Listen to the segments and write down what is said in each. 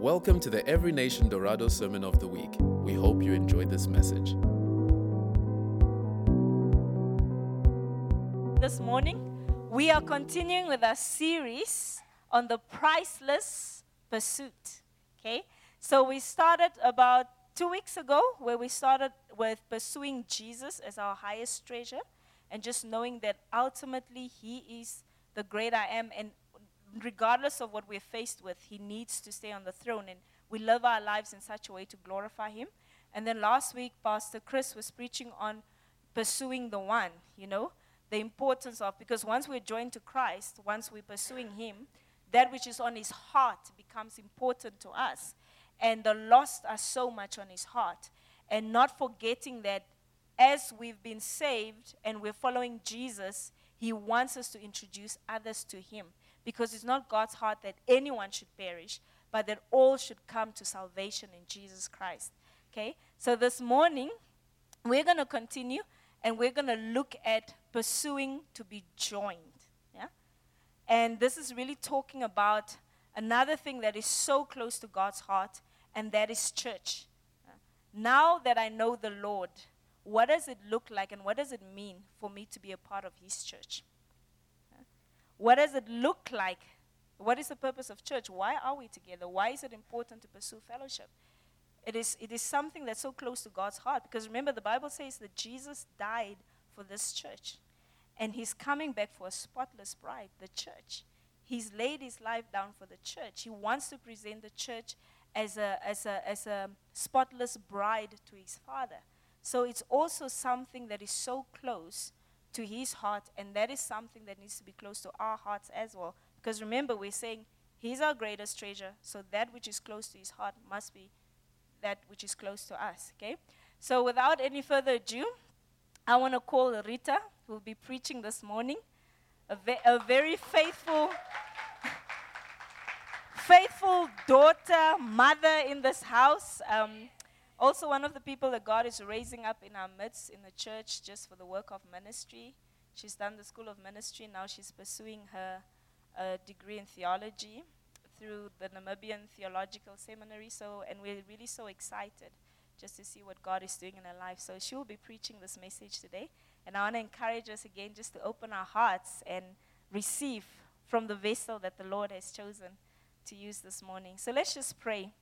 Welcome to the Every Nation Dorado Sermon of the Week. We hope you enjoyed this message. This morning, we are continuing with our series on the priceless pursuit. Okay? So we started about two weeks ago where we started with pursuing Jesus as our highest treasure and just knowing that ultimately He is the great I am. And regardless of what we're faced with, He needs to stay on the throne. And we live our lives in such a way to glorify Him. And then last week, Pastor Chris was preaching on pursuing the one, you know, the importance of, because once we're joined to Christ, once we're pursuing Him, that which is on His heart becomes important to us. And the lost are so much on His heart. And not forgetting that as we've been saved and we're following Jesus, He wants us to introduce others to Him because it's not God's heart that anyone should perish, but that all should come to salvation in Jesus Christ. Okay? So this morning, we're going to continue and we're going to look at pursuing to be joined. Yeah? And this is really talking about another thing that is so close to God's heart, and that is church. Now that I know the Lord, what does it look like and what does it mean for me to be a part of His church? What does it look like? What is the purpose of church? Why are we together? Why is it important to pursue fellowship? It is, it is something that's so close to God's heart because remember, the Bible says that Jesus died for this church and he's coming back for a spotless bride, the church. He's laid his life down for the church. He wants to present the church as a, as a, as a spotless bride to his Father. So it's also something that is so close to his heart, and that is something that needs to be close to our hearts as well. Because remember, we're saying he's our greatest treasure, so that which is close to his heart must be that which is close to us. Okay? So without any further ado, I want to call Rita, who will be preaching this morning, a, ve- a very faithful. faithful daughter, mother in this house. Um, also, one of the people that God is raising up in our midst in the church just for the work of ministry. She's done the school of ministry. Now she's pursuing her uh, degree in theology through the Namibian Theological Seminary. So, and we're really so excited just to see what God is doing in her life. So, she will be preaching this message today. And I want to encourage us again just to open our hearts and receive from the vessel that the Lord has chosen to use this morning. So, let's just pray.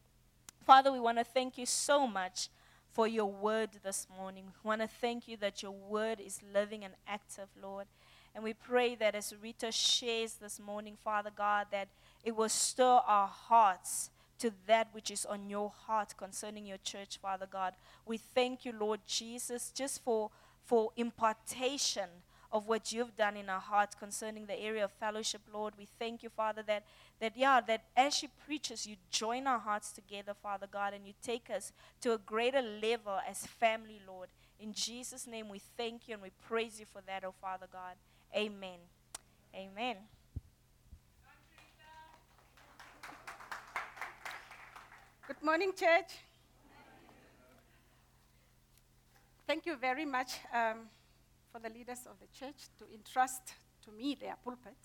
Father, we want to thank you so much for your word this morning. We want to thank you that your word is living and active, Lord. And we pray that as Rita shares this morning, Father God, that it will stir our hearts to that which is on your heart concerning your church, Father God. We thank you, Lord Jesus, just for, for impartation of what you've done in our hearts concerning the area of fellowship, Lord. We thank you, Father, that, that yeah, that as she preaches, you join our hearts together, Father God, and you take us to a greater level as family, Lord. In Jesus' name, we thank you and we praise you for that, oh Father God. Amen. Amen. Good morning, church. Thank you very much um, for the leaders of the church to entrust to me their pulpit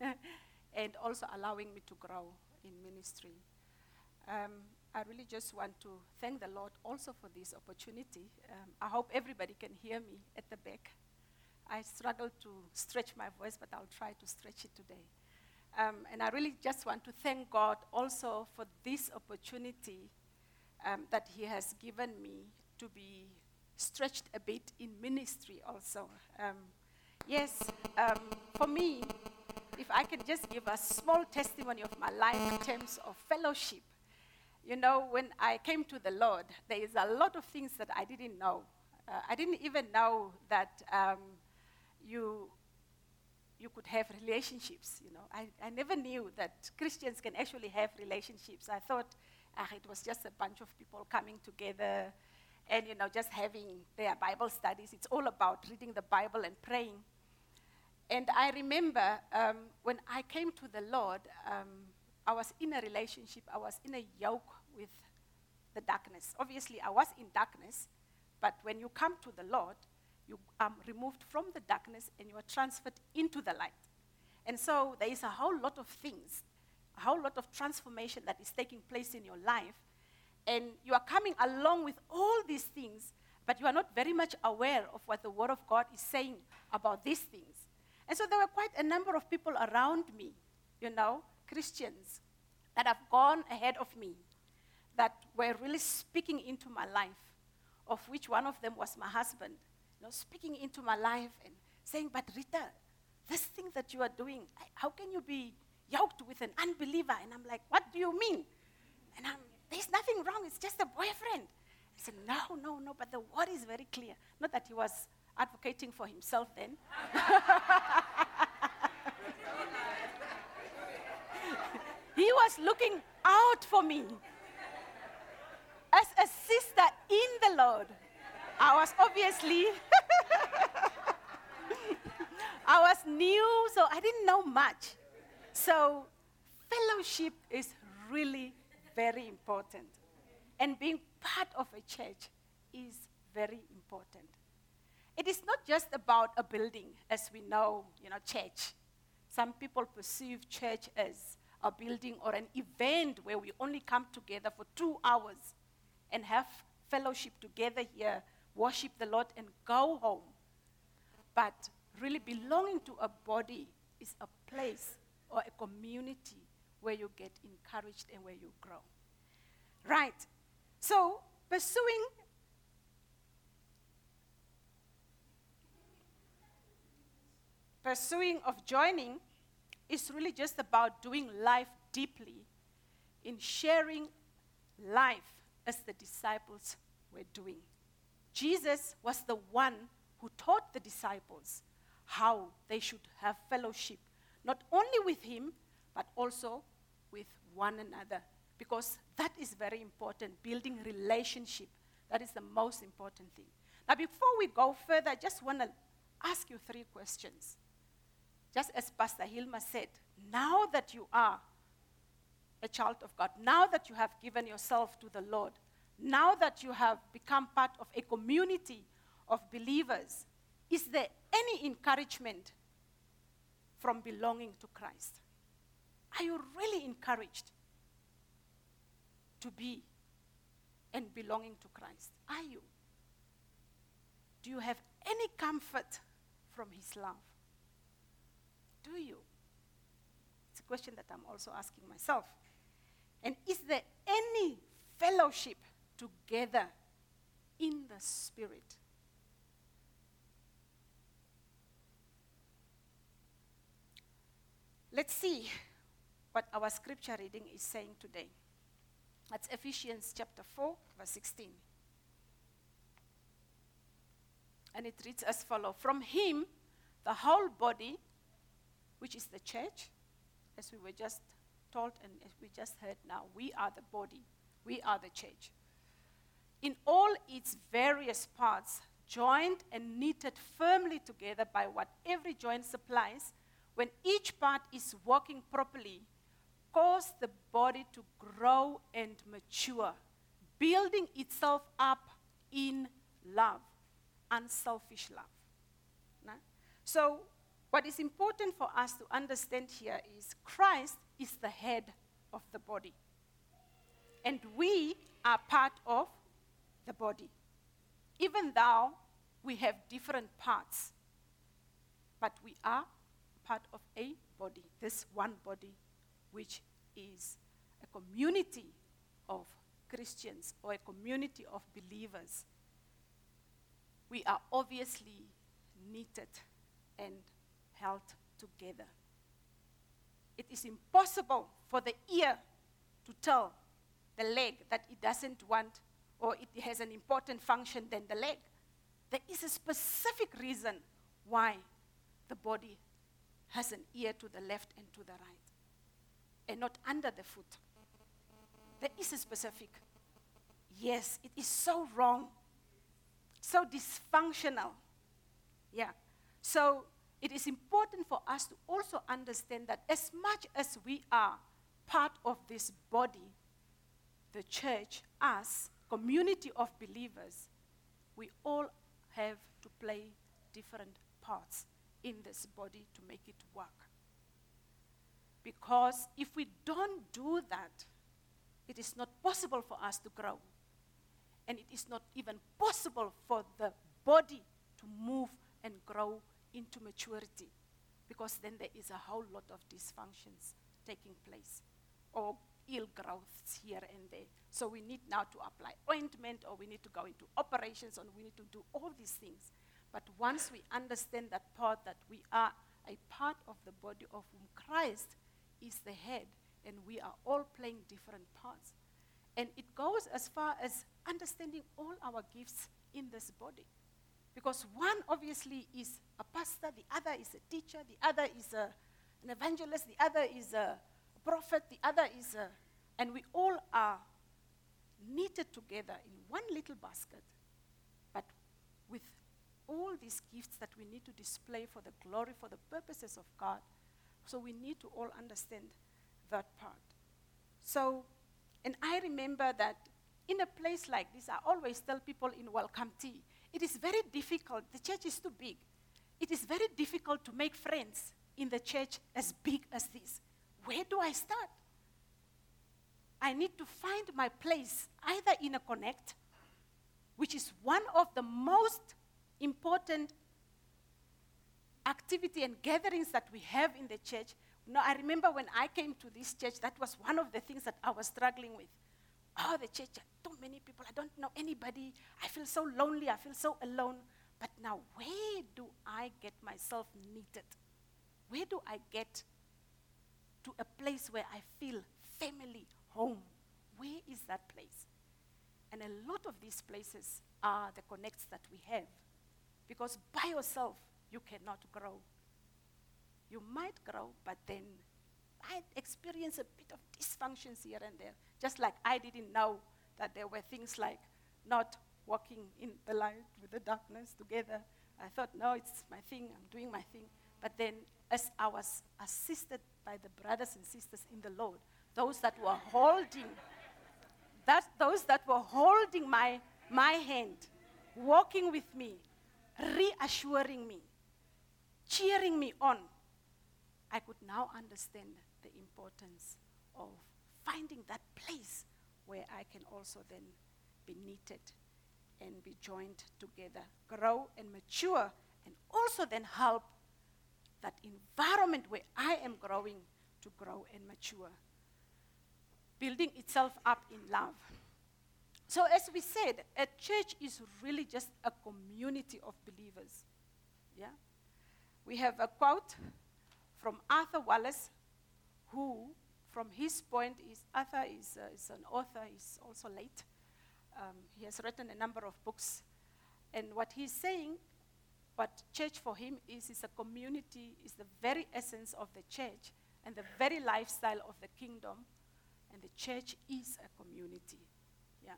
and also allowing me to grow in ministry. Um, I really just want to thank the Lord also for this opportunity. Um, I hope everybody can hear me at the back. I struggle to stretch my voice, but I'll try to stretch it today. Um, and I really just want to thank God also for this opportunity um, that He has given me to be stretched a bit in ministry also. Um, yes, um, for me, if I can just give a small testimony of my life in terms of fellowship. You know, when I came to the Lord, there is a lot of things that I didn't know. Uh, I didn't even know that um, you you could have relationships. You know, I, I never knew that Christians can actually have relationships. I thought ah, it was just a bunch of people coming together and you know just having their Bible studies. It's all about reading the Bible and praying. And I remember um, when I came to the Lord, um, I was in a relationship. I was in a yoke with the darkness. Obviously, I was in darkness, but when you come to the Lord, you are removed from the darkness and you are transferred into the light. And so there is a whole lot of things a whole lot of transformation that is taking place in your life, and you are coming along with all these things, but you are not very much aware of what the Word of God is saying about these things. And so there were quite a number of people around me, you know, Christians, that have gone ahead of me, that were really speaking into my life, of which one of them was my husband, you know, speaking into my life and saying, But Rita, this thing that you are doing, how can you be yoked with an unbeliever? And I'm like, What do you mean? And I'm, there's nothing wrong, it's just a boyfriend. I said, No, no, no, but the word is very clear. Not that he was advocating for himself then. he was looking out for me as a sister in the Lord. I was obviously, I was new, so I didn't know much. So, fellowship is really very important. And being part of a church is very important. It is not just about a building, as we know, you know, church. Some people perceive church as a building or an event where we only come together for two hours and have fellowship together here, worship the Lord, and go home. But really, belonging to a body is a place or a community where you get encouraged and where you grow. Right. So, pursuing pursuing of joining is really just about doing life deeply in sharing life as the disciples were doing. Jesus was the one who taught the disciples how they should have fellowship, not only with him, but also one another. Because that is very important, building relationship. That is the most important thing. Now, before we go further, I just want to ask you three questions. Just as Pastor Hilma said, now that you are a child of God, now that you have given yourself to the Lord, now that you have become part of a community of believers, is there any encouragement from belonging to Christ? Are you really encouraged to be and belonging to Christ? Are you? Do you have any comfort from His love? Do you? It's a question that I'm also asking myself. And is there any fellowship together in the Spirit? Let's see what our scripture reading is saying today. That's Ephesians chapter 4, verse 16. And it reads as follows From him, the whole body, which is the church, as we were just told and as we just heard now, we are the body, we are the church. In all its various parts, joined and knitted firmly together by what every joint supplies, when each part is working properly, cause the body to grow and mature, building itself up in love, unselfish love. Nah? So, what is important for us to understand here is Christ is the head of the body. And we are part of the body. Even though we have different parts, but we are part of a body, this one body, which is a community of Christians or a community of believers. We are obviously knitted and held together. It is impossible for the ear to tell the leg that it doesn't want or it has an important function than the leg. There is a specific reason why the body has an ear to the left and to the right and not under the foot. There is a specific. Yes, it is so wrong, so dysfunctional. Yeah. So it is important for us to also understand that as much as we are part of this body, the church, us, community of believers, we all have to play different parts in this body to make it work. Because if we don't do that, it is not possible for us to grow. And it is not even possible for the body to move and grow into maturity. Because then there is a whole lot of dysfunctions taking place or ill growths here and there. So we need now to apply ointment or we need to go into operations or we need to do all these things. But once we understand that part that we are a part of the body of whom Christ is the head and we are all playing different parts. And it goes as far as understanding all our gifts in this body. Because one obviously is a pastor, the other is a teacher, the other is a, an evangelist, the other is a prophet, the other is a. And we all are knitted together in one little basket, but with all these gifts that we need to display for the glory, for the purposes of God. So we need to all understand that part. So, and I remember that in a place like this, I always tell people in welcome tea, it is very difficult. The church is too big. It is very difficult to make friends in the church as big as this. Where do I start? I need to find my place either in a connect, which is one of the most important activity and gatherings that we have in the church. Now, I remember when I came to this church, that was one of the things that I was struggling with. Oh, the church, too many people. I don't know anybody. I feel so lonely. I feel so alone. But now, where do I get myself knitted? Where do I get to a place where I feel family, home? Where is that place? And a lot of these places are the connects that we have. Because by yourself, you cannot grow. You might grow, but then I experience a bit of dysfunctions here and there. Just like I didn't know that there were things like not walking in the light with the darkness together. I thought, no, it's my thing, I'm doing my thing. But then, as I was assisted by the brothers and sisters in the Lord, those that were holding, that, those that were holding my, my hand, walking with me, reassuring me, cheering me on, I could now understand the importance of finding that place where I can also then be knitted and be joined together, grow and mature, and also then help that environment where I am growing to grow and mature, building itself up in love. So, as we said, a church is really just a community of believers. Yeah? We have a quote from Arthur Wallis, who, from his point, is Arthur is, uh, is an author, he's also late. Um, he has written a number of books. And what he's saying, what church for him is, is a community, is the very essence of the church and the very lifestyle of the kingdom. And the church is a community. Yeah.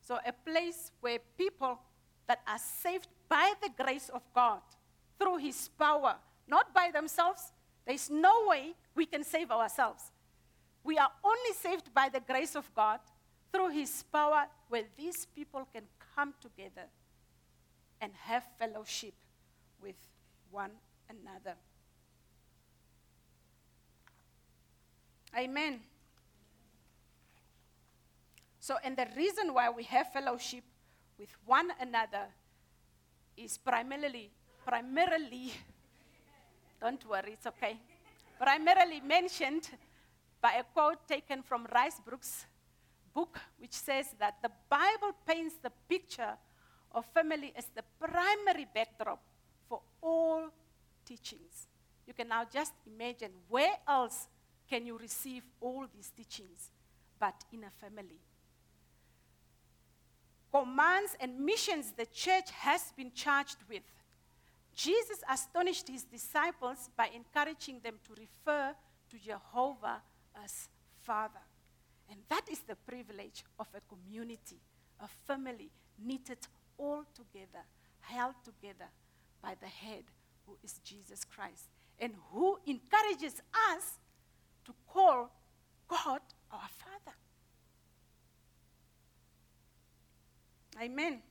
So, a place where people that are saved by the grace of God through His power, not by themselves, there's no way we can save ourselves. We are only saved by the grace of God through His power, where these people can come together and have fellowship with one another. Amen. So, and the reason why we have fellowship with one another is primarily, primarily, don't worry, it's okay, primarily mentioned by a quote taken from Rice Broocks' book, which says that the Bible paints the picture of family as the primary backdrop for all teachings. You can now just imagine where else can you receive all these teachings but in a family commands and missions the church has been charged with. Jesus astonished his disciples by encouraging them to refer to Jehovah as Father. And that is the privilege of a community, a family knitted all together, held together by the head who is Jesus Christ, and who encourages us to call God our Father. Amen.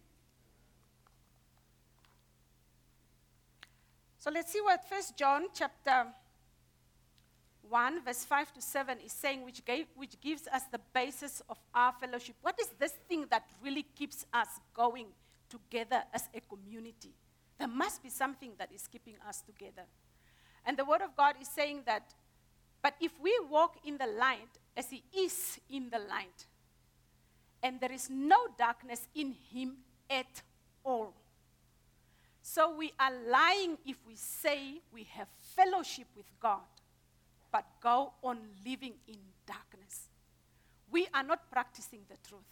So let's see what First John chapter 1, verse 5 to 7 is saying, which, gave, which gives us the basis of our fellowship. What is this thing that really keeps us going together as a community? There must be something that is keeping us together. And the Word of God is saying that, but if we walk in the light as He is in the light, and there is no darkness in Him at all. So we are lying if we say we have fellowship with God, but go on living in darkness. We are not practicing the truth.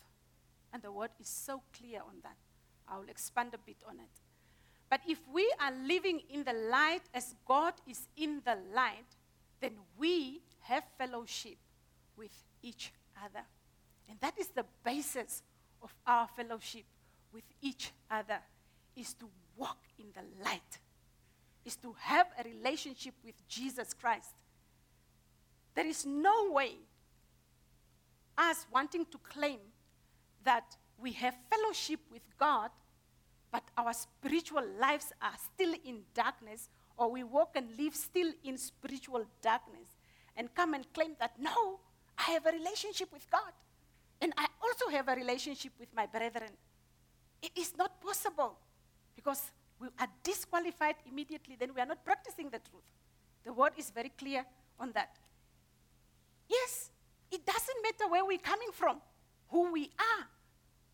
And the word is so clear on that. I will expand a bit on it. But if we are living in the light as God is in the light, then we have fellowship with each other. And that is the basis of our fellowship with each other is to walk in the light, is to have a relationship with Jesus Christ. There is no way us wanting to claim that we have fellowship with God, but our spiritual lives are still in darkness, or we walk and live still in spiritual darkness, and come and claim that, no, I have a relationship with God, and I also have a relationship with my brethren. It is not possible because we are disqualified immediately, then we are not practicing the truth. The word is very clear on that. Yes, it doesn't matter where we're coming from, who we are,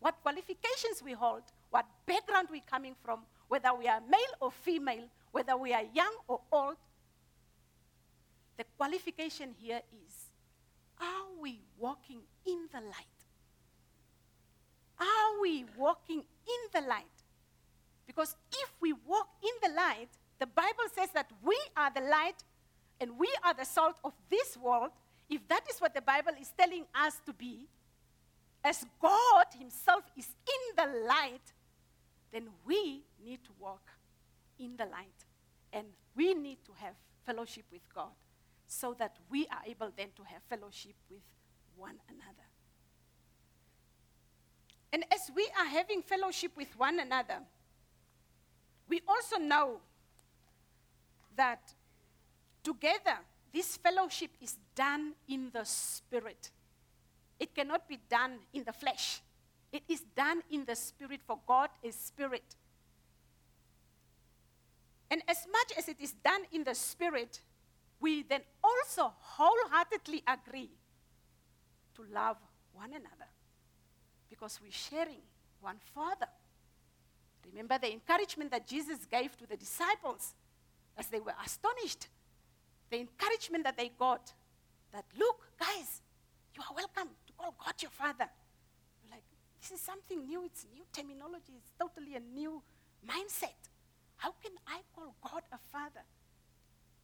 what qualifications we hold, what background we're coming from, whether we are male or female, whether we are young or old. The qualification here is are we walking in the light? Are we walking in the light? Because if we walk in the light, the Bible says that we are the light and we are the salt of this world. If that is what the Bible is telling us to be, as God Himself is in the light, then we need to walk in the light. And we need to have fellowship with God so that we are able then to have fellowship with one another. And as we are having fellowship with one another, we also know that together this fellowship is done in the spirit. It cannot be done in the flesh. It is done in the spirit, for God is spirit. And as much as it is done in the spirit, we then also wholeheartedly agree to love one another because we're sharing one Father. Remember the encouragement that Jesus gave to the disciples as they were astonished. The encouragement that they got that, look, guys, you are welcome to call God your Father. You're like, this is something new. It's new terminology. It's totally a new mindset. How can I call God a Father?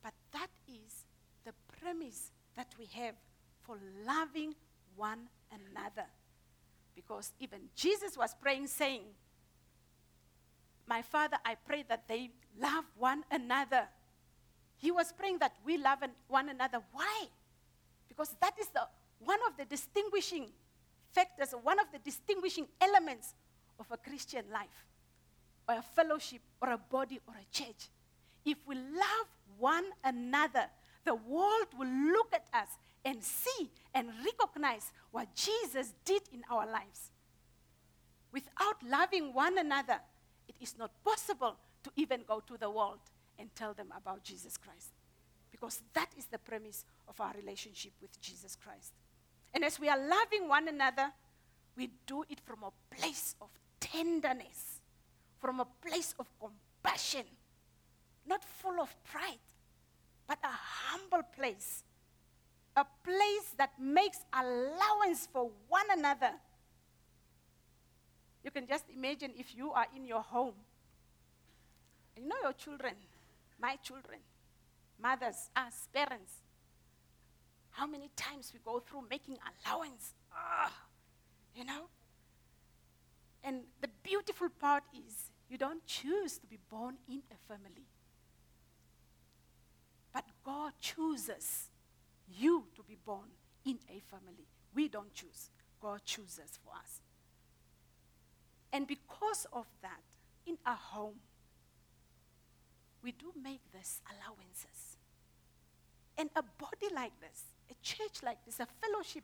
But that is the premise that we have for loving one another. Because even Jesus was praying, saying, My Father, I pray that they love one another. He was praying that we love one another. Why? Because that is the, one of the distinguishing factors, one of the distinguishing elements of a Christian life, or a fellowship, or a body, or a church. If we love one another, the world will look at us and see and recognize what Jesus did in our lives. Without loving one another, it is not possible to even go to the world and tell them about Jesus Christ. Because that is the premise of our relationship with Jesus Christ. And as we are loving one another, we do it from a place of tenderness, from a place of compassion, not full of pride, but a humble place a place that makes allowance for one another. You can just imagine if you are in your home. You know your children, my children, mothers, us, parents. How many times we go through making allowance? Ah, you know? And the beautiful part is you don't choose to be born in a family. But God chooses you to be born in a family. We don't choose, God chooses for us. And because of that, in our home, we do make these allowances. And a body like this, a church like this, a fellowship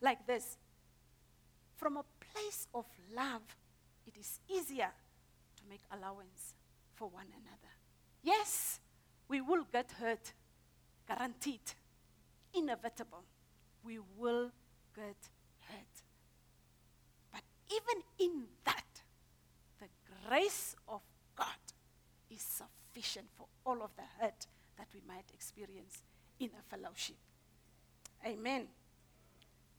like this, from a place of love, it is easier to make allowance for one another. Yes, we will get hurt, guaranteed, inevitable. We will get hurt. But even in that, grace of God is sufficient for all of the hurt that we might experience in a fellowship. Amen.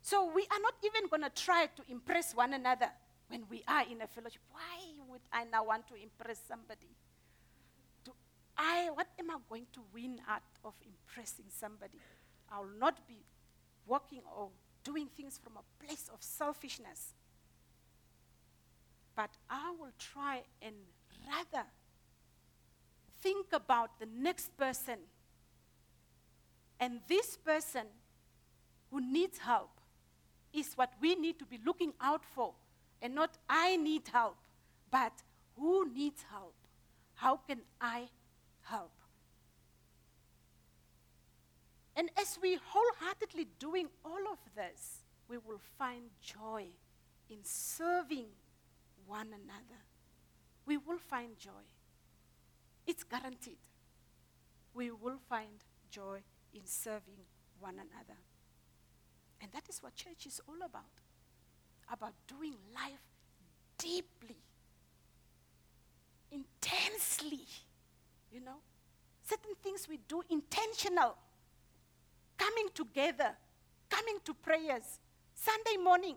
So we are not even going to try to impress one another when we are in a fellowship. Why would I now want to impress somebody? Do I what am I going to win out of impressing somebody? I will not be walking or doing things from a place of selfishness. But I will try and rather think about the next person and this person who needs help is what we need to be looking out for. And not I need help, but who needs help? How can I help? And as we wholeheartedly doing all of this, we will find joy in serving one another. We will find joy. It's guaranteed. We will find joy in serving one another. And that is what church is all about about doing life deeply, intensely. You know, certain things we do intentional, coming together, coming to prayers. Sunday morning,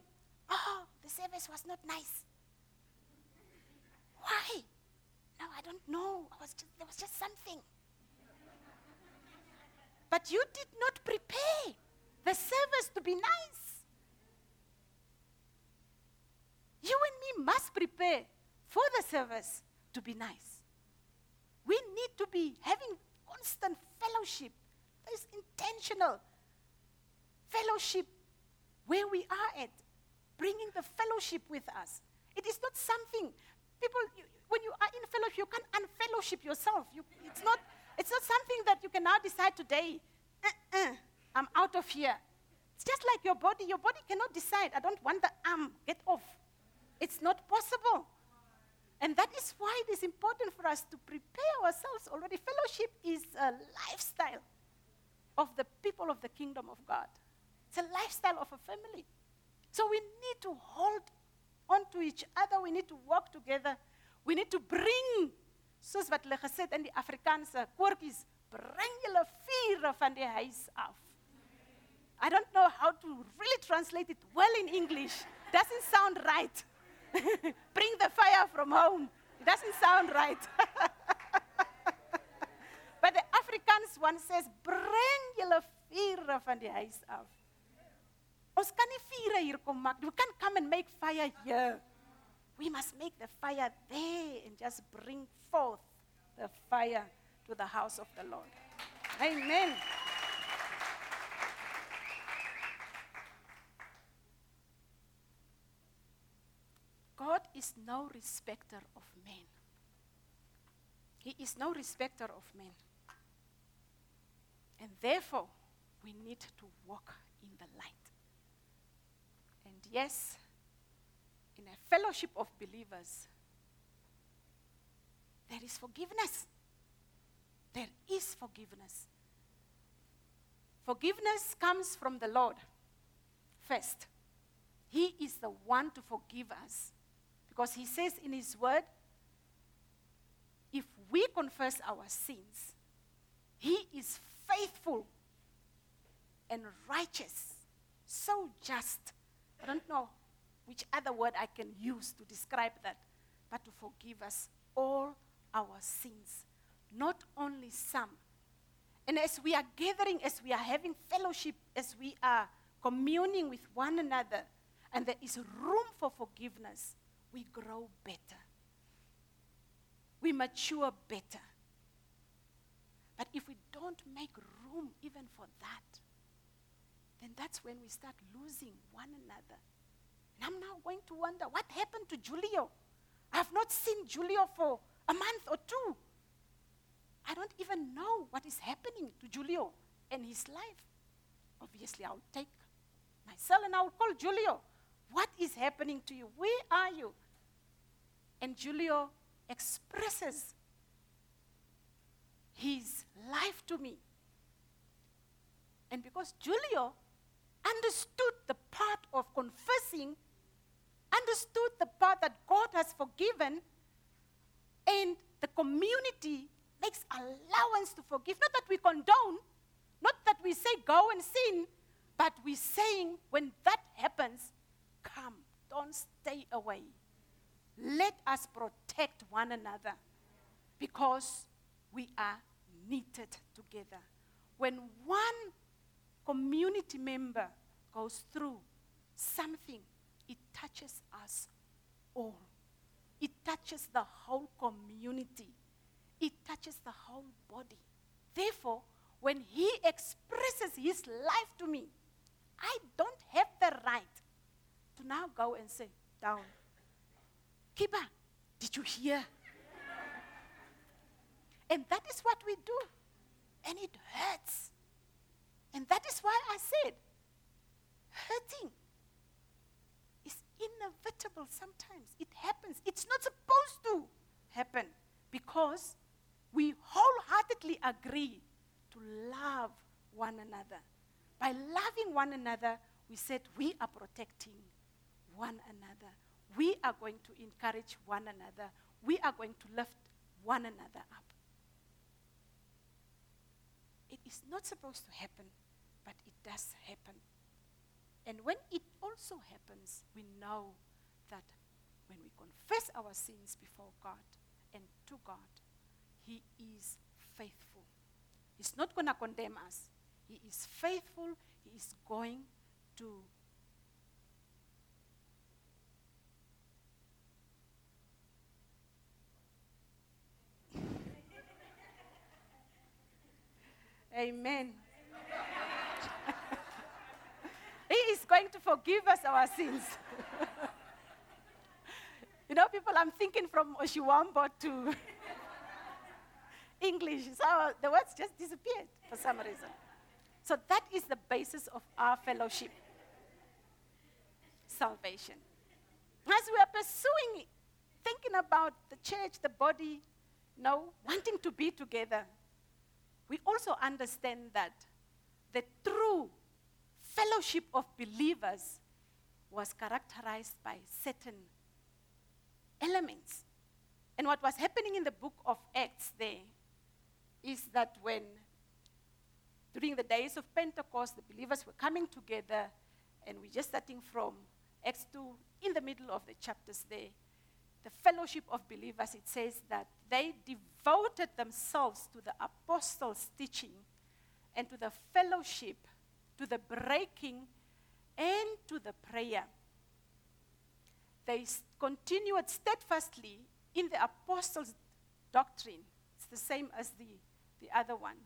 oh, the service was not nice. Why? No, I don't know. I was just, there was just something. But you did not prepare the service to be nice. You and me must prepare for the service to be nice. We need to be having constant fellowship. There's intentional fellowship where we are at, bringing the fellowship with us. It is not something people, you, when you are in fellowship, you can't unfellowship yourself. You, it's, not, it's not something that you can now decide today, uh-uh, I'm out of here. It's just like your body. Your body cannot decide, I don't want the arm, get off. It's not possible. And that is why it is important for us to prepare ourselves already. Fellowship is a lifestyle of the people of the kingdom of God, it's a lifestyle of a family. So we need to hold on to each other, we need to work together, we need to bring, soos wat hulle gesê in die Afrikaanse koortjies, bring julle vure van die huis af. I don't know how to really translate it well in English. Doesn't sound right. Bring the fire from home. It doesn't sound right. but the Afrikaans one says, bring julle vure van die huis af. Ons kan nie vure hier kom maak. We can't come and make fire here. We must make the fire there and just bring forth the fire to the house of the Lord. Amen. God is no respecter of men. He is no respecter of men. And therefore, we need to walk in the light. And yes, in a fellowship of believers, there is forgiveness. There is forgiveness. Forgiveness comes from the Lord first. He is the one to forgive us. Because he says in his word, if we confess our sins, he is faithful and righteous, so just. I don't know which other word I can use to describe that, but to forgive us all our sins, not only some. And as we are gathering, as we are having fellowship, as we are communing with one another, and there is room for forgiveness, we grow better. We mature better. But if we don't make room even for that, then that's when we start losing one another. And I'm now going to wonder what happened to Julio? I've not seen Julio for a month or two. I don't even know what is happening to Julio. and his life. Obviously, I'll take my cell and I'll call Julio. What is happening to you? Where are you? And Julio expresses his life to me. And because Julio understood the part of confessing, understood the part that God has forgiven, and the community makes allowance to forgive. Not that we condone, not that we say go and sin, but we're saying when that happens, come, don't stay away. Let us protect one another because we are knitted together. When one community member goes through something, it touches us all. It touches the whole community. It touches the whole body. Therefore, when he expresses his life to me, I don't have the right to now go and say, down. Kiba, did you hear? and that is what we do. And it hurts. And that is why I said, hurting is inevitable sometimes. It happens. It's not supposed to happen because we wholeheartedly agree to love one another. By loving one another, we said we are protecting one another. We are going to encourage one another. We are going to lift one another up. It is not supposed to happen, but it does happen. And when it also happens, we know that when we confess our sins before God and to God, He is faithful. He's not going to condemn us, He is faithful. He is going to Amen. He is going to forgive us our sins. you know, people, I'm thinking from Oshiwambo to English. So the words just disappeared for some reason. So that is the basis of our fellowship salvation. As we are pursuing, thinking about the church, the body, no, wanting to be together, we also understand that the true fellowship of believers was characterized by certain elements. And what was happening in the book of Acts there is that when, during the days of Pentecost, the believers were coming together, and we're just starting from Acts 2, in the middle of the chapters there, the fellowship of believers, it says that they devoted themselves to the apostles' teaching and to the fellowship, to the breaking, and to the prayer. They continued steadfastly in the apostles' doctrine. It's the same as the, the other one.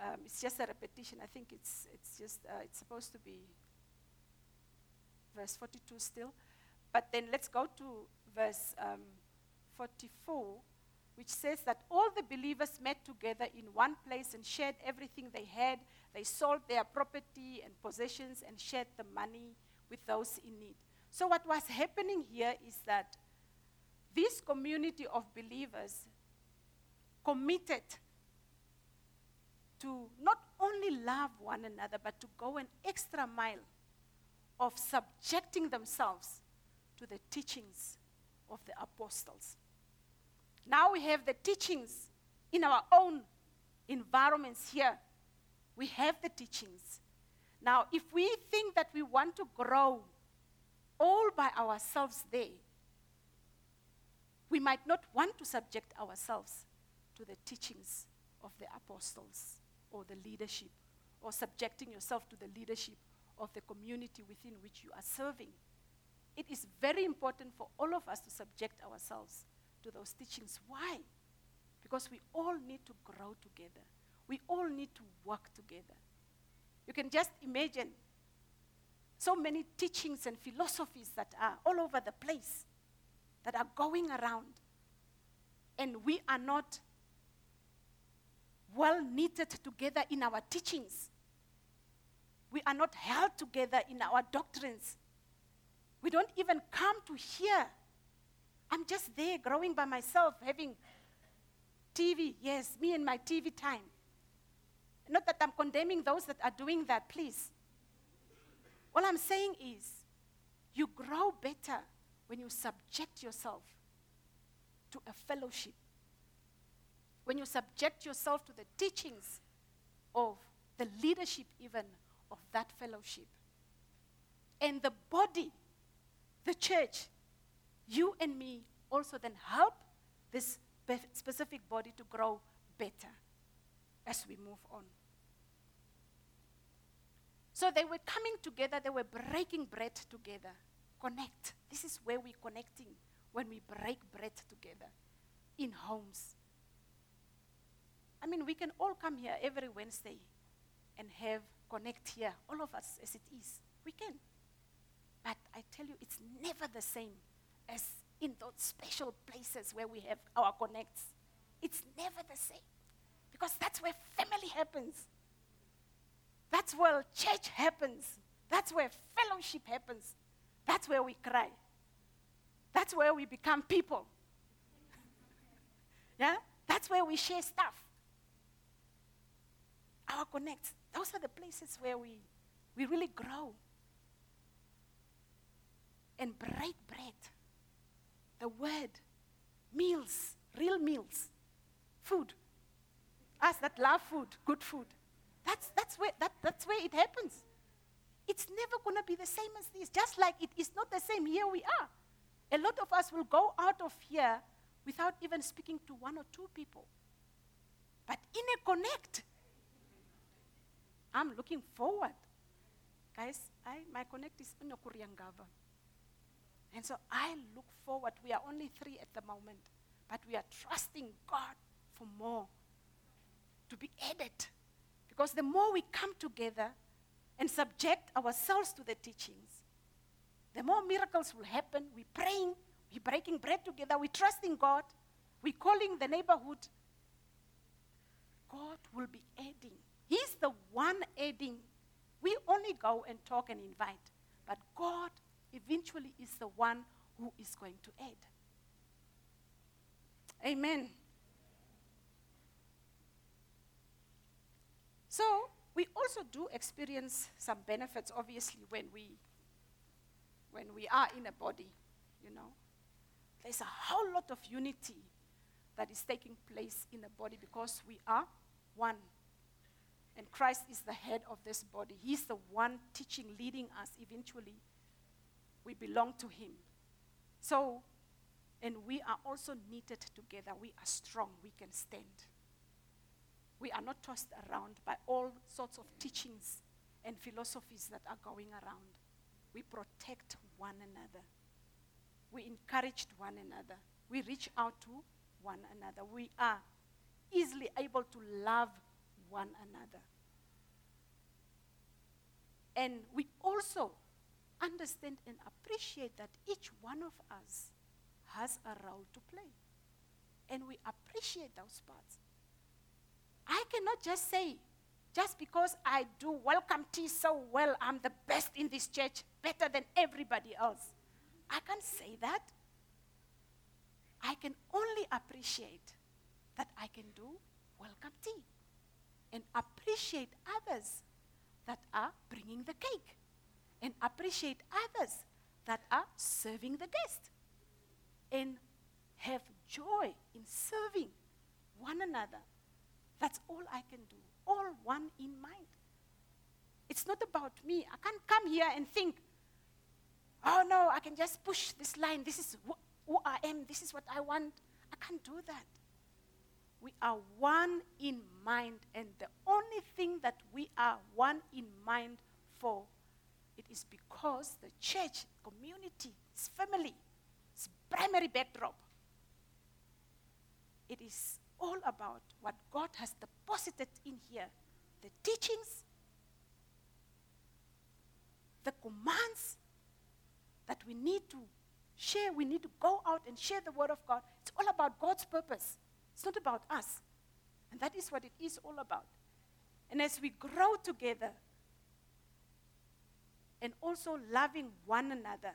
Um, it's just a repetition. I think it's, it's just, uh, it's supposed to be verse 42 still. But then let's go to verse um, 44, which says that all the believers met together in one place and shared everything they had. They sold their property and possessions and shared the money with those in need. So, what was happening here is that this community of believers committed to not only love one another, but to go an extra mile of subjecting themselves to the teachings of the apostles. Now we have the teachings in our own environments here. We have the teachings. Now, if we think that we want to grow all by ourselves there, we might not want to subject ourselves to the teachings of the apostles or the leadership, or subjecting yourself to the leadership of the community within which you are serving. It is very important for all of us to subject ourselves to those teachings. Why? Because we all need to grow together. We all need to work together. You can just imagine so many teachings and philosophies that are all over the place, that are going around. And we are not well knitted together in our teachings. We are not held together in our doctrines. We don't even come to hear. I'm just there growing by myself, having TV. Yes, me and my TV time. Not that I'm condemning those that are doing that, please. All I'm saying is, you grow better when you subject yourself to a fellowship. When you subject yourself to the teachings of the leadership, even of that fellowship. And the body, the church, you and me also then help this specific body to grow better as we move on. So they were coming together, they were breaking bread together. Connect. This is where we're connecting when we break bread together in homes. I mean, we can all come here every Wednesday and have connect here, all of us as it is. We can. But I tell you, it's never the same as in those special places where we have our connects. It's never the same. Because that's where family happens. That's where church happens. That's where fellowship happens. That's where we cry. That's where we become people. yeah? That's where we share stuff. Our connects. Those are the places where we, we really grow and break bread. The word, meals, real meals, food. Us that love food, good food. That's, that's, where, that, that's where it happens. It's never going to be the same as this. Just like it is not the same, here we are. A lot of us will go out of here without even speaking to one or two people. But in a connect, I'm looking forward. Guys, I, my connect is in Okuryangava. And so I look forward. We are only three at the moment, but we are trusting God for more to be added. Because the more we come together and subject ourselves to the teachings, the more miracles will happen. We're praying, we're breaking bread together, we're trusting God, we're calling the neighborhood. God will be adding. He's the one adding. We only go and talk and invite, but God eventually is the one who is going to add. Amen. So, we also do experience some benefits, obviously, when we, when we are in a body, you know. There's a whole lot of unity that is taking place in a body because we are one. And Christ is the head of this body. He's the one teaching, leading us. Eventually, we belong to Him. So, and we are also knitted together. We are strong. We can stand. We are not tossed around by all sorts of teachings and philosophies that are going around. We protect one another. We encourage one another. We reach out to one another. We are easily able to love one another. And we also understand and appreciate that each one of us has a role to play. And we appreciate those parts. I cannot just say, just because I do welcome tea so well, I'm the best in this church, better than everybody else. I can't say that. I can only appreciate that I can do welcome tea and appreciate others that are bringing the cake and appreciate others that are serving the guest and have joy in serving one another. That's all I can do, all one in mind. It's not about me. I can't come here and think, oh no, I can just push this line. This is wh- who I am. This is what I want. I can't do that. We are one in mind, and the only thing that we are one in mind for, it is because the church, community, its family, its primary backdrop. It is all about what God has deposited in here the teachings, the commands that we need to share. We need to go out and share the Word of God. It's all about God's purpose. It's not about us. And that is what it is all about. And as we grow together and also loving one another,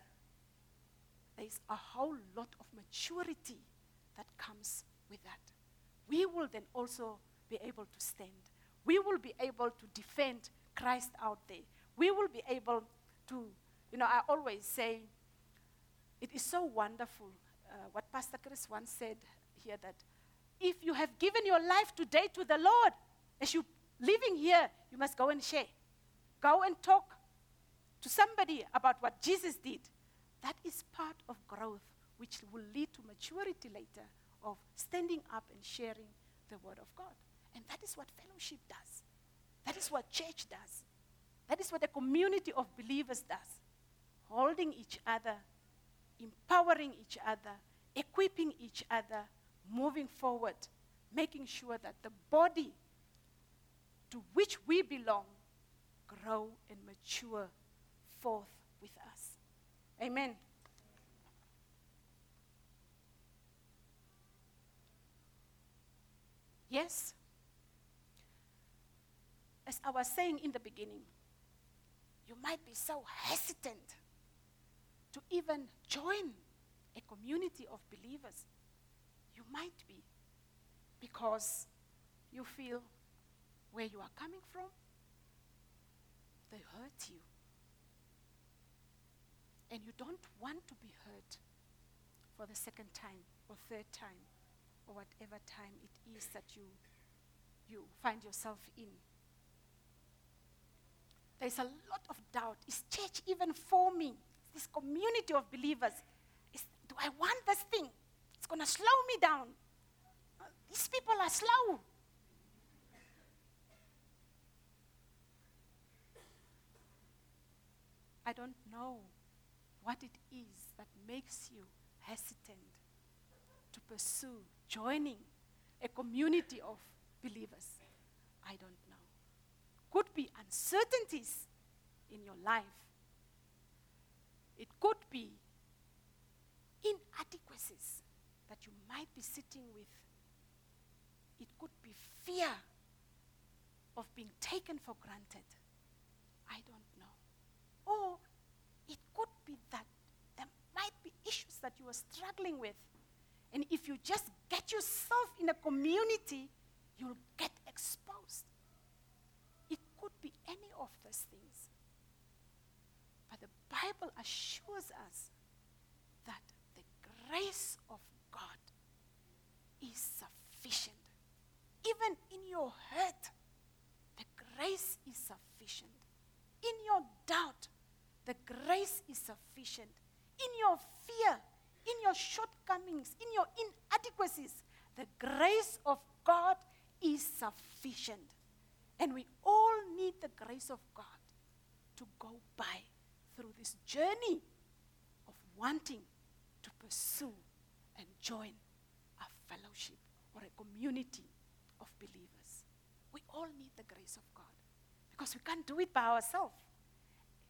there's a whole lot of maturity that comes with that. We will then also be able to stand. We will be able to defend Christ out there. We will be able to, you know, I always say, it is so wonderful uh, what Pastor Chris once said here that if you have given your life today to the Lord, as you living here, you must go and share. Go and talk to somebody about what Jesus did. That is part of growth, which will lead to maturity later of standing up and sharing the Word of God. And that is what fellowship does. That is what church does. That is what a community of believers does. Holding each other, empowering each other, equipping each other, moving forward, making sure that the body to which we belong grow and mature forth with us. Amen. Yes. As I was saying in the beginning, you might be so hesitant to even join a community of believers. You might be because you feel where you are coming from, they hurt you. And you don't want to be hurt for the second time or third time or whatever time it is that you, you find yourself in. There's a lot of doubt. Is church even for me? This community of believers, is, do I want this thing? It's going to slow me down. These people are slow. I don't know what it is that makes you hesitant to pursue joining a community of believers? I don't know. Could be uncertainties in your life. It could be inadequacies that you might be sitting with. It could be fear of being taken for granted. I don't know. Or it could be that there might be issues that you are struggling with and if you just get yourself in a community, you'll get exposed. It could be any of those things. But the Bible assures us that the grace of God is sufficient. Even in your hurt, the grace is sufficient. In your doubt, the grace is sufficient. In your fear, in your shortcomings, in your inadequacies, the grace of God is sufficient. And we all need the grace of God to go by through this journey of wanting to pursue and join a fellowship or a community of believers. We all need the grace of God because we can't do it by ourselves.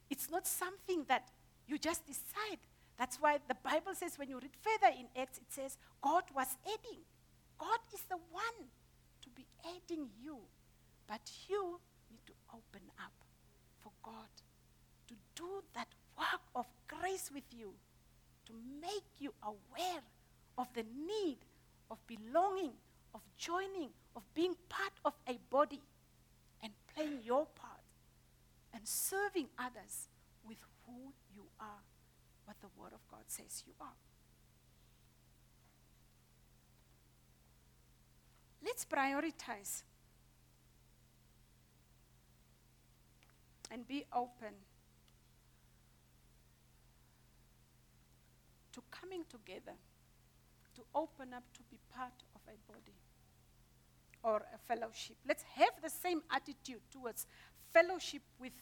It's not something that you just decide that's why the Bible says, when you read further in Acts, it says, God was adding. God is the one to be adding you. But you need to open up for God to do that work of grace with you, to make you aware of the need of belonging, of joining, of being part of a body and playing your part and serving others with who you are what the Word of God says you are. Let's prioritize and be open to coming together, to open up to be part of a body or a fellowship. Let's have the same attitude towards fellowship with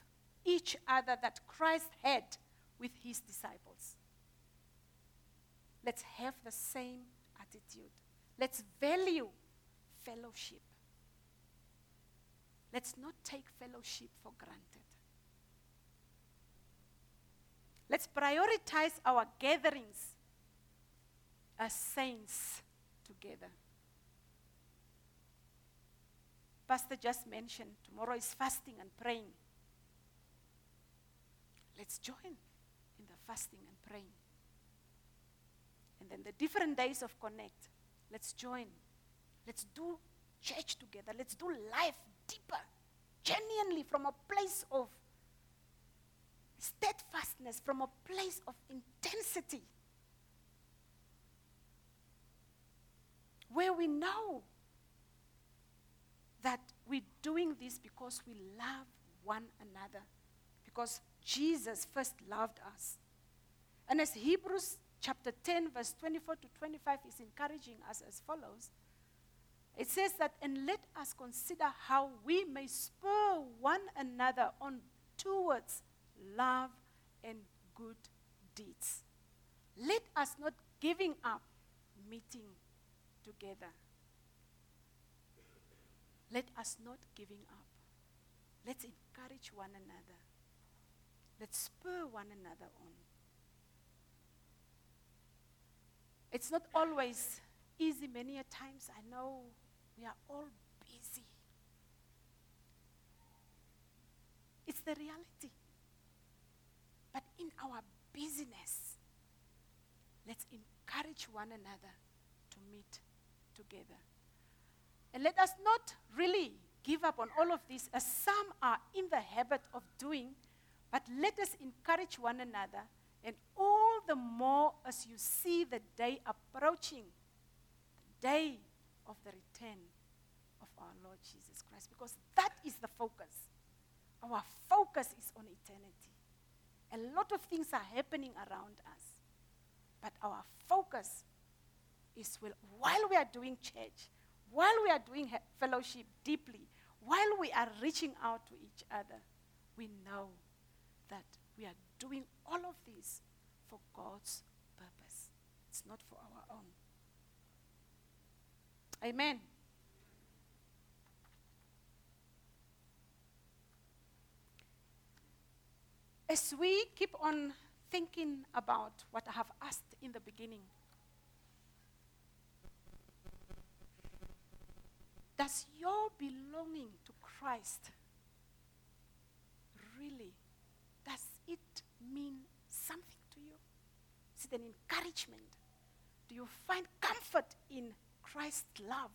each other that Christ had with his disciples. Let's have the same attitude. Let's value fellowship. Let's not take fellowship for granted. Let's prioritize our gatherings as saints together. Pastor just mentioned, tomorrow is fasting and praying. Let's join in the fasting and praying. And then the different days of Connect, let's join. Let's do church together. Let's do life deeper, genuinely from a place of steadfastness, from a place of intensity. Where we know that we're doing this because we love one another, because Jesus first loved us. And as Hebrews chapter 10, verse 24 to 25 is encouraging us as follows it says that, and let us consider how we may spur one another on towards love and good deeds. Let us not giving up meeting together. Let us not giving up. Let's encourage one another. Let's spur one another on. It's not always easy. Many a times I know we are all busy. It's the reality. But in our busyness, let's encourage one another to meet together. And let us not really give up on all of this, as some are in the habit of doing, but let us encourage one another, and all the more as you see the day approaching, the day of the return of our Lord Jesus Christ, because that is the focus. Our focus is on eternity. A lot of things are happening around us, but our focus is well, while we are doing church, while we are doing fellowship deeply, while we are reaching out to each other, we know that we are doing all of this for God's purpose. It's not for our own. Amen. As we keep on thinking about what I have asked in the beginning, does your belonging to Christ really, mean something to you? Is it an encouragement? Do you find comfort in Christ's love?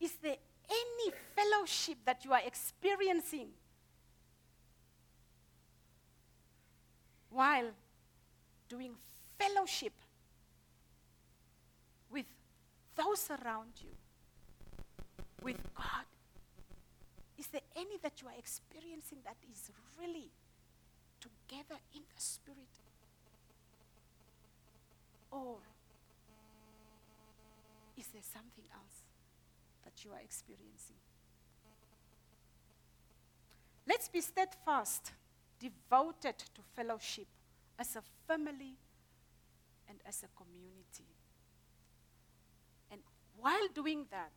Is there any fellowship that you are experiencing while doing fellowship with those around you, with God? Is there any that you are experiencing that is really together in the Spirit? Or is there something else that you are experiencing? Let's be steadfast, devoted to fellowship as a family and as a community. And while doing that,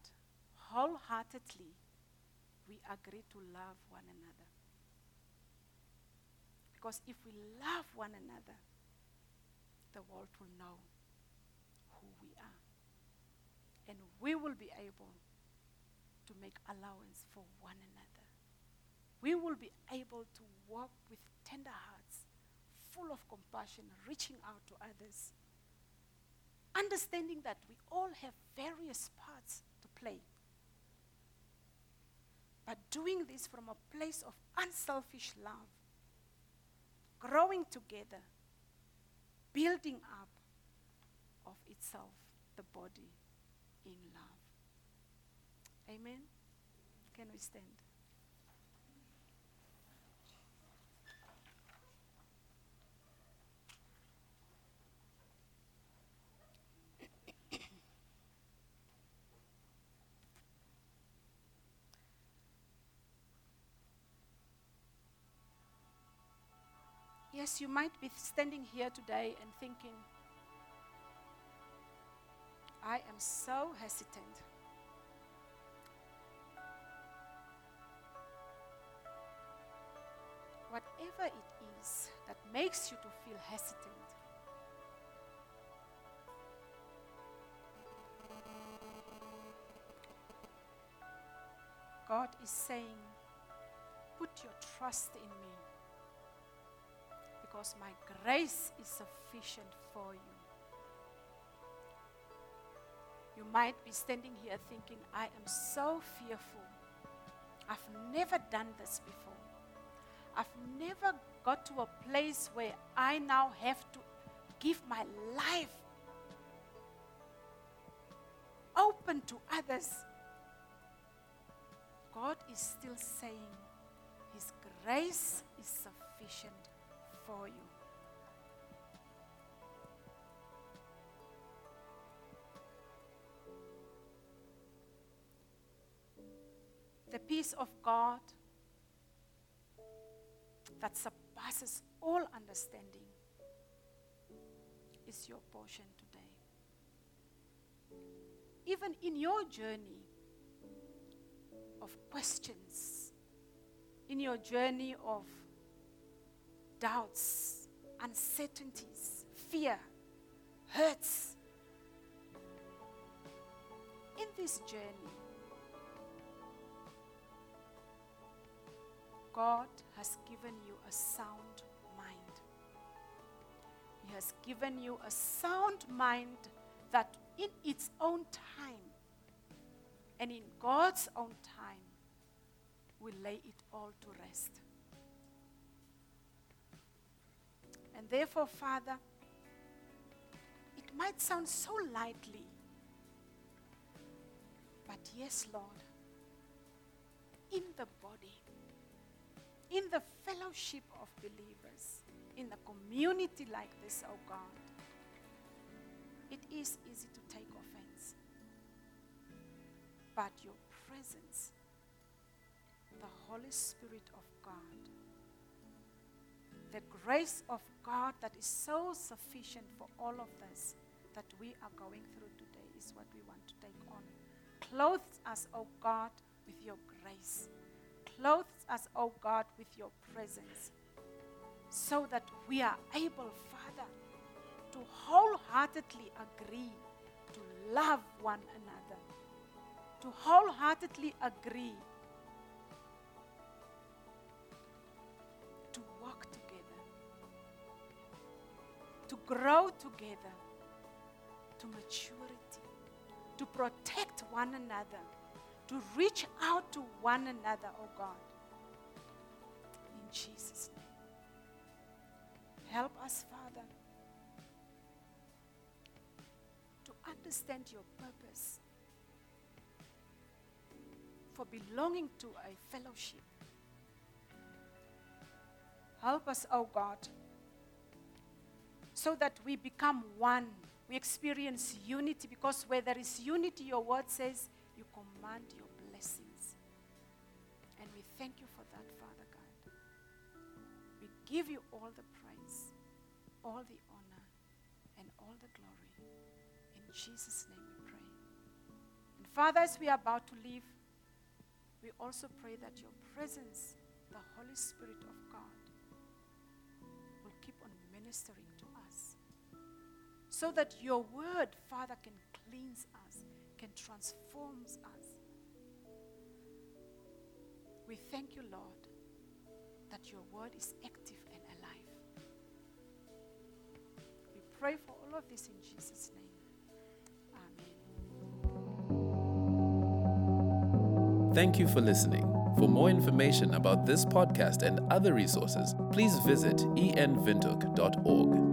wholeheartedly, we agree to love one another. Because if we love one another, the world will know who we are and we will be able to make allowance for one another. We will be able to walk with tender hearts, full of compassion, reaching out to others, understanding that we all have various parts to play. But doing this from a place of unselfish love, growing together, building up of itself the body in love. Amen. Can we stand? Yes, you might be standing here today and thinking, I am so hesitant. Whatever it is that makes you to feel hesitant, God is saying, Put your trust in me because my grace is sufficient for you. You might be standing here thinking, I am so fearful. I've never done this before. I've never got to a place where I now have to give my life open to others. God is still saying, His grace is sufficient you. The peace of God that surpasses all understanding is your portion today. Even in your journey of questions, in your journey of doubts, uncertainties, fear, hurts, in this journey, God has given you a sound mind. He has given you a sound mind that in its own time and in God's own time will lay it all to rest. And therefore, Father, it might sound so lightly, but yes, Lord, in the body, in the fellowship of believers, in a community like this, oh God, it is easy to take offense. But your presence, the Holy Spirit of God, the grace of God that is so sufficient for all of this that we are going through today is what we want to take on. Clothe us, O oh God, with your grace. Clothe us, O oh God, with your presence so that we are able, Father, to wholeheartedly agree to love one another, to wholeheartedly agree grow together to maturity, to protect one another, to reach out to one another, oh God. In Jesus' name. Help us, Father, to understand your purpose for belonging to a fellowship. Help us, oh God, so that we become one. We experience unity because where there is unity, your word says you command your blessings. And we thank you for that, Father God. We give you all the praise, all the honor, and all the glory. In Jesus' name we pray. And Father, as we are about to leave, we also pray that your presence, the Holy Spirit of God, will keep on ministering. So that your word, Father, can cleanse us, can transform us. We thank you, Lord, that your word is active and alive. We pray for all of this in Jesus' name. Amen. Thank you for listening. For more information about this podcast and other resources, please visit envintook.org.